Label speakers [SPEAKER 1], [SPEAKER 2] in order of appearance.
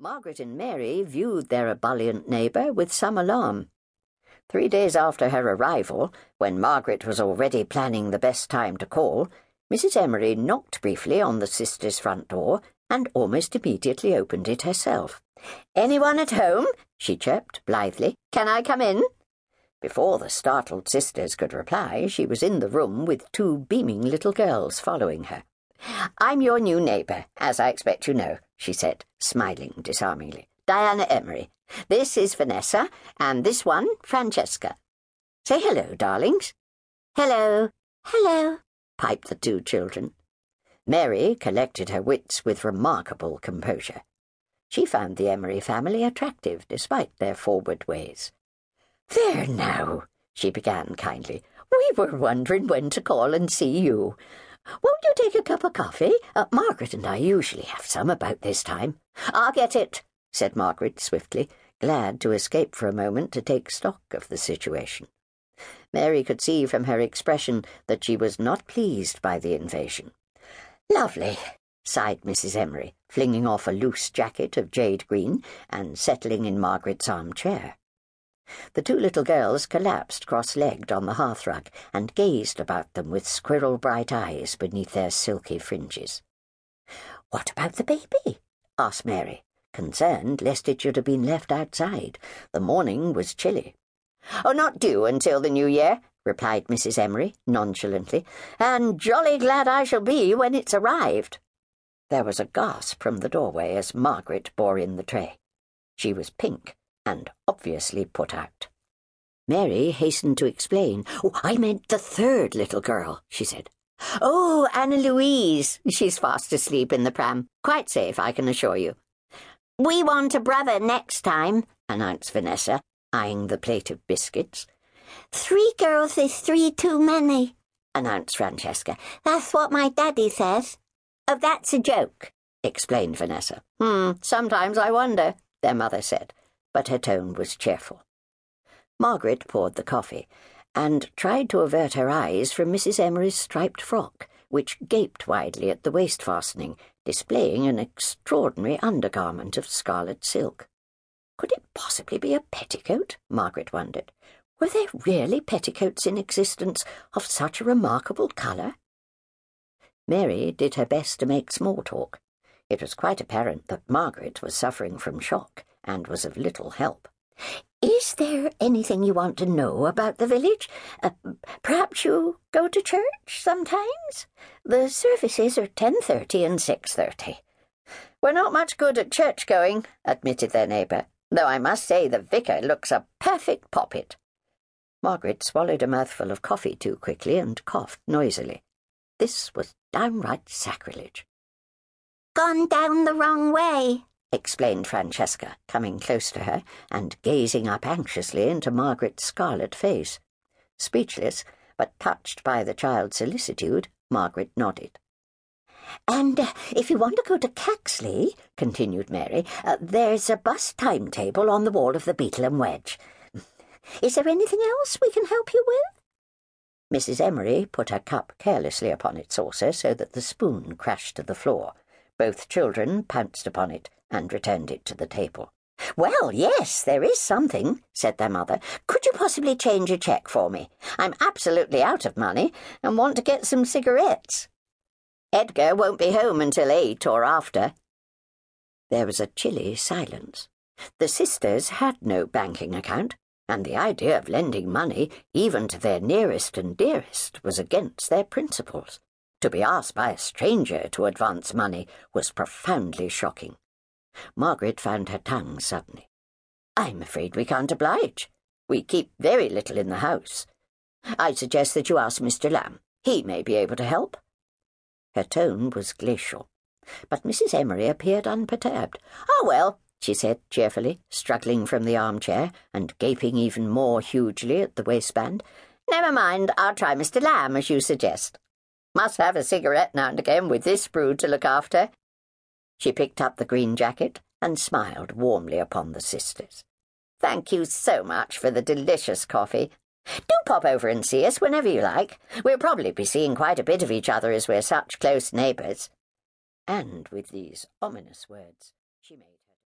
[SPEAKER 1] Margaret and Mary viewed their ebullient neighbour with some alarm. Three days after her arrival, when Margaret was already planning the best time to call, Mrs. Emery knocked briefly on the sisters' front door and almost immediately opened it herself. Anyone at home? she chirped blithely. Can I come in? Before the startled sisters could reply, she was in the room with two beaming little girls following her. I'm your new neighbour, as I expect you know, she said, smiling disarmingly. Diana Emery. This is Vanessa, and this one, Francesca. Say hello, darlings. Hello. Hello, piped the two children. Mary collected her wits with remarkable composure. She found the Emery family attractive, despite their forward ways. There now, she began kindly. We were wondering when to call and see you. Won't you take a cup of coffee? Uh, Margaret and I usually have some about this time. I'll get it, said Margaret swiftly, glad to escape for a moment to take stock of the situation. Mary could see from her expression that she was not pleased by the invasion. Lovely, sighed Mrs. Emery, flinging off a loose jacket of jade green and settling in Margaret's armchair. The two little girls collapsed cross-legged on the hearthrug and gazed about them with squirrel-bright eyes beneath their silky fringes. What about the baby? asked Mary, concerned lest it should have been left outside. The morning was chilly. Oh, not due until the new year, replied Mrs. Emery nonchalantly, and jolly glad I shall be when it's arrived. There was a gasp from the doorway as Margaret bore in the tray. She was pink and obviously put out. Mary hastened to explain. Oh, I meant the third little girl, she said. Oh, Anna Louise. She's fast asleep in the pram. Quite safe, I can assure you. We want a brother next time, announced Vanessa, eyeing the plate of biscuits. Three girls is three too many, announced Francesca. That's what my daddy says. Oh, that's a joke, explained Vanessa. Hmm, sometimes I wonder, their mother said but her tone was cheerful. Margaret poured the coffee, and tried to avert her eyes from Mrs. Emery's striped frock, which gaped widely at the waist fastening, displaying an extraordinary undergarment of scarlet silk. Could it possibly be a petticoat? Margaret wondered. Were there really petticoats in existence of such a remarkable colour? Mary did her best to make small talk. It was quite apparent that Margaret was suffering from shock, and was of little help. Is there anything you want to know about the village? Uh, perhaps you go to church sometimes? The services are 10.30 and 6.30. We're not much good at church going, admitted their neighbour, though I must say the vicar looks a perfect poppet. Margaret swallowed a mouthful of coffee too quickly and coughed noisily. This was downright sacrilege. Gone down the wrong way, explained Francesca, coming close to her and gazing up anxiously into Margaret's scarlet face. Speechless, but touched by the child's solicitude, Margaret nodded. And uh, if you want to go to Caxley, continued Mary, uh, there's a bus timetable on the wall of the Beetle and Wedge. Is there anything else we can help you with? Mrs. Emery put her cup carelessly upon its saucer so that the spoon crashed to the floor. Both children pounced upon it and returned it to the table. Well, yes, there is something, said their mother. Could you possibly change a cheque for me? I'm absolutely out of money and want to get some cigarettes. Edgar won't be home until eight or after. There was a chilly silence. The sisters had no banking account, and the idea of lending money, even to their nearest and dearest, was against their principles. To be asked by a stranger to advance money was profoundly shocking. Margaret found her tongue suddenly. I'm afraid we can't oblige. We keep very little in the house. I suggest that you ask Mr. Lamb. He may be able to help. Her tone was glacial, but Mrs. Emery appeared unperturbed. Oh, well, she said cheerfully, struggling from the armchair and gaping even more hugely at the waistband. Never mind, I'll try Mr. Lamb, as you suggest. Must have a cigarette now and again with this brood to look after. She picked up the green jacket and smiled warmly upon the sisters. Thank you so much for the delicious coffee. Do pop over and see us whenever you like. We'll probably be seeing quite a bit of each other as we're such close neighbours. And with these ominous words, she made.